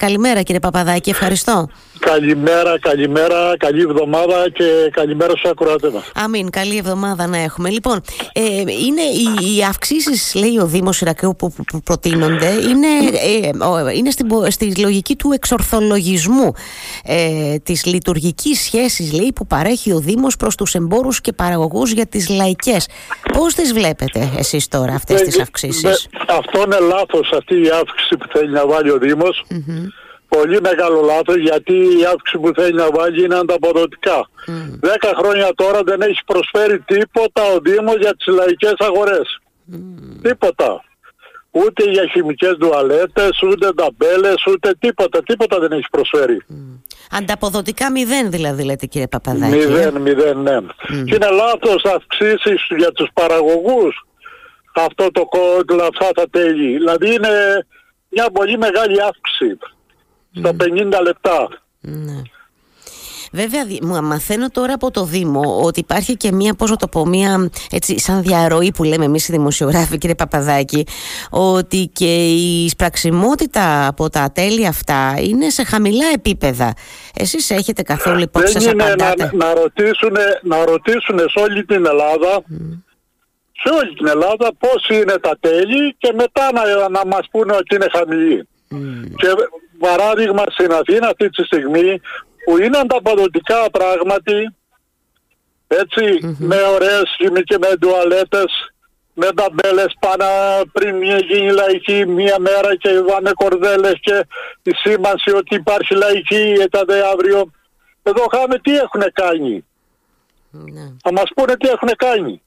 Καλημέρα κύριε Παπαδάκη, ευχαριστώ. Καλημέρα, καλημέρα, καλή εβδομάδα και καλημέρα στους ακροατές μας. Αμήν, καλή εβδομάδα να έχουμε. Λοιπόν, ε, είναι οι, οι αυξήσεις, λέει ο Δήμος Ηρακλείου που, που, προτείνονται, είναι, ε, είναι στην, στη λογική του εξορθολογισμού ε, της λειτουργικής σχέσης, λέει, που παρέχει ο Δήμος προς τους εμπόρους και παραγωγούς για τις λαϊκές. Πώς τις βλέπετε εσείς τώρα αυτές τις αυξήσεις; αυτό είναι λάθος αυτή η αύξηση που θέλει να βάλει ο Δήμος πολύ μεγάλο λάθος γιατί η αύξηση που θέλει να βάλει είναι ανταποδοτικά. Δέκα χρόνια τώρα δεν έχει προσφέρει τίποτα ο Δήμος για τις λαϊκές αγορές. Τίποτα. Ούτε για χημικές τουαλέτες, ούτε ταμπέλες, ούτε τίποτα. Τίποτα δεν έχει προσφέρει. Ανταποδοτικά μηδέν δηλαδή λέτε κύριε Παπαδάκη. Μηδέν, μηδέν, ναι. Και είναι λάθος αυξήσεις για τους παραγωγούς αυτό το κόντλα, αυτά τα τέλη. Δηλαδή είναι μια πολύ μεγάλη αύξηση στα 50 λεπτά. Ναι. Βέβαια, μαθαίνω τώρα από το Δήμο ότι υπάρχει και μία, πώς να το πω, μία έτσι, σαν διαρροή που λέμε εμείς οι δημοσιογράφοι, κύριε Παπαδάκη, ότι και η σπραξιμότητα από τα τέλη αυτά είναι σε χαμηλά επίπεδα. Εσείς έχετε καθόλου υπόψη σας απαντάτε. Να, να, ρωτήσουν, να ρωτήσουν σε όλη την Ελλάδα σε όλη την Ελλάδα πώς είναι τα τέλη και μετά να, να μας πούνε ότι είναι χαμηλή. Και παράδειγμα στην Αθήνα αυτή τη στιγμή που είναι ανταποδοτικά πράγματι με ωραίες και με τουαλέτες με ταμπέλες πάνω πριν γίνει λαϊκή μία μέρα και βάνε κορδέλες και η σήμανση ότι υπάρχει λαϊκή ετάδε αύριο. Εδώ είχαμε τι έχουν κάνει. Ναι. Θα μας πούνε τι έχουν κάνει.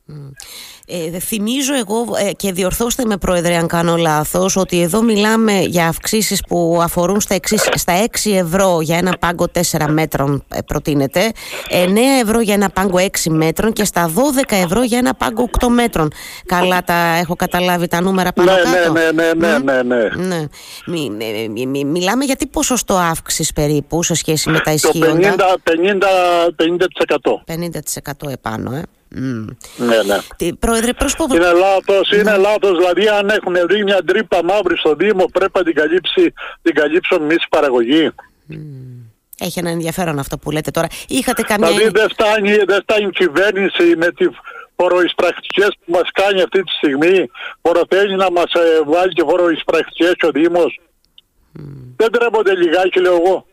Ε, θυμίζω εγώ ε, και διορθώστε με πρόεδρε αν κάνω λάθος ότι εδώ μιλάμε για αυξήσεις που αφορούν στα, εξής, στα 6 ευρώ για ένα πάγκο 4 μέτρων ε, προτείνεται 9 ευρώ για ένα πάγκο 6 μέτρων και στα 12 ευρώ για ένα πάγκο 8 μέτρων. Καλά τα έχω καταλάβει τα νούμερα πάνω ναι, κάτω ναι, ναι, ναι, ναι, ναι, ναι. Μι, μι, μι, μιλάμε για τι ποσοστό αύξησης περίπου σε σχέση με τα ισχύοντα; το 50, 50, 50% 50% επάνω ε ναι, ναι. Τι, πρόεδρε, προς πω... Είναι λάθος, είναι ναι. λάθος. Δηλαδή αν έχουν δει μια τρύπα μαύρη στο Δήμο πρέπει να την, καλύψει, την καλύψουμε εμείς παραγωγή. Έχει ένα ενδιαφέρον αυτό που λέτε τώρα. Είχατε καμιά... Δηλαδή δεν φτάνει, δεν φτάνει η κυβέρνηση με τις φοροεισπρακτικές που μας κάνει αυτή τη στιγμή. Φοροθέλει να μας ε, βάλει και φοροεισπρακτικές ο Δήμος. Δεν τρέπονται λιγάκι λέω εγώ.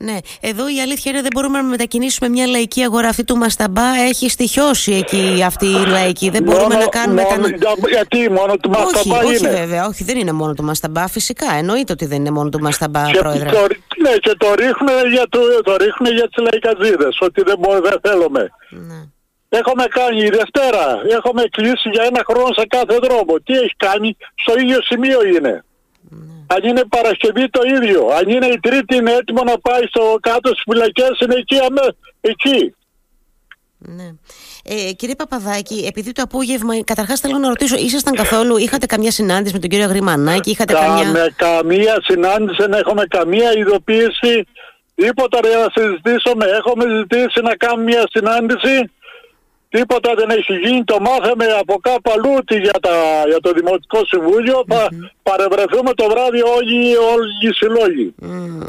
Ναι, εδώ η αλήθεια είναι δεν μπορούμε να μετακινήσουμε μια λαϊκή αγορά. Αυτή του Μασταμπά έχει στοιχειώσει εκεί αυτή η λαϊκή. Δεν μπορούμε μόνο, να κάνουμε. Μόνο, Γιατί; Μόνο του Μασταμπά όχι, είναι. Όχι, βέβαια, όχι, δεν είναι μόνο του Μασταμπά. Φυσικά, εννοείται ότι δεν είναι μόνο του Μασταμπά, και πρόεδρε. Το, ναι, και το ρίχνουν για, το, το ρίχνουν για τις λαϊκατζίδε. Ότι δεν, μπορούμε, δεν θέλουμε. Ναι. Έχουμε κάνει η Δευτέρα. Έχουμε κλείσει για ένα χρόνο σε κάθε δρόμο. Τι έχει κάνει, στο ίδιο σημείο είναι. Αν είναι Παρασκευή το ίδιο. Αν είναι η Τρίτη είναι έτοιμο να πάει στο κάτω στις φυλακές είναι εκεί, αμέ, εκεί. Ναι. Ε, κύριε Παπαδάκη, επειδή το απόγευμα, καταρχάς θέλω να ρωτήσω, ήσασταν καθόλου, είχατε καμιά συνάντηση με τον κύριο Γρημανάκη, είχατε Κα, καμιά... Με καμία συνάντηση, δεν έχουμε καμία ειδοποίηση, τίποτα για να συζητήσουμε. Έχουμε ζητήσει να κάνουμε μια συνάντηση Τίποτα δεν έχει γίνει. Το μάθαμε από κάπου αλλού ότι για, τα, για το Δημοτικό Συμβούλιο θα παρευρεθούμε το βράδυ όλοι, όλοι οι συλλόγοι.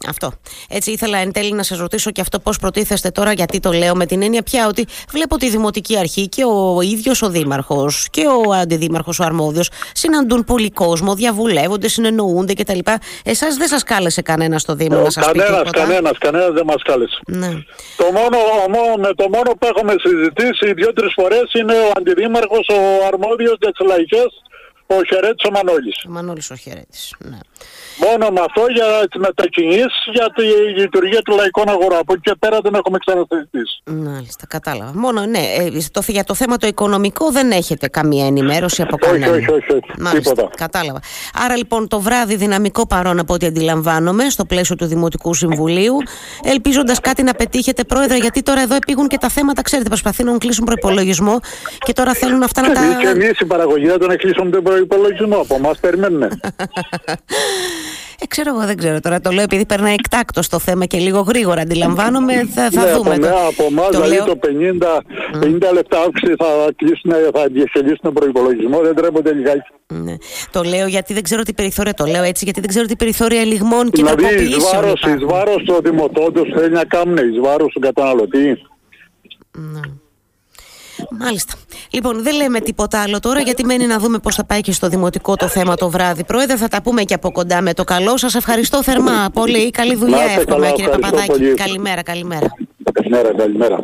αυτό. Έτσι ήθελα εν τέλει να σας ρωτήσω και αυτό πώς προτίθεστε τώρα γιατί το λέω με την έννοια πια ότι βλέπω τη Δημοτική Αρχή και ο ίδιος ο Δήμαρχος και ο Αντιδήμαρχος ο Αρμόδιος συναντούν πολύ κόσμο, διαβουλεύονται, συνεννοούνται κτλ. Εσάς δεν σας κάλεσε κανένας στο Δήμο να σας κανένας, πει τίποτα; Κανένας, κανένας δεν μας κάλεσε. Ναι. Το μόνο, με το μόνο που έχουμε συζητήσει δύο-τρεις φορές είναι ο Αντιδήμαρχος, ο Αρμόδιος για τις Λαϊκές, ο Χερέτης ο Μανώλης. Ο Μανώλης ο Χερέτης, ναι. Μόνο με αυτό για τι μετακινήσει, για τη λειτουργία του λαϊκών αγορά. Από εκεί και πέρα δεν έχουμε ξανασυζητήσει. Μάλιστα, κατάλαβα. Μόνο, ναι, ε, το, για το θέμα το οικονομικό δεν έχετε καμία ενημέρωση από κανέναν. Όχι, όχι, όχι. Μάλιστα, τίποτα. κατάλαβα. Άρα λοιπόν το βράδυ δυναμικό παρόν από ό,τι αντιλαμβάνομαι στο πλαίσιο του Δημοτικού Συμβουλίου, ελπίζοντας κάτι να πετύχετε, Πρόεδρε, γιατί τώρα εδώ επήγουν και τα θέματα, ξέρετε, προσπαθούν να κλείσουν προπολογισμό και τώρα θέλουν αυτά να τα. Και εμείς η παραγωγή δεν τον κλείσουμε τον προπολογισμό. Από εμάς περιμένουν. Ε, ξέρω εγώ, δεν ξέρω τώρα. Το λέω επειδή περνάει εκτάκτος το θέμα και λίγο γρήγορα αντιλαμβάνομαι. Θα, θα ναι, δούμε. Από, ναι, από εμάς, δηλαδή λέω... το 50, 50 λεπτά αύξηση θα κλείσουν, θα διασχελίσουν τον προπολογισμό. Δεν τρέπονται λιγάκι. Ναι. Το λέω γιατί δεν ξέρω τι περιθώρια. Το λέω έτσι γιατί δεν ξέρω τι περιθώρια ελιγμών και δηλαδή, τροποποιήσεων. Δηλαδή, εις βάρος του δημοτόντο θέλει να κάνουν εις βάρος του καταναλωτή. Ναι. Μάλιστα. Λοιπόν, δεν λέμε τίποτα άλλο τώρα, γιατί μένει να δούμε πώς θα πάει και στο δημοτικό το θέμα το βράδυ. Πρόεδρε, θα τα πούμε και από κοντά με το καλό. Σας ευχαριστώ θερμά. Πολύ καλή δουλειά, εύχομαι, κύριε Παπαδάκη. Καλημέρα, καλημέρα. Καλημέρα, καλημέρα.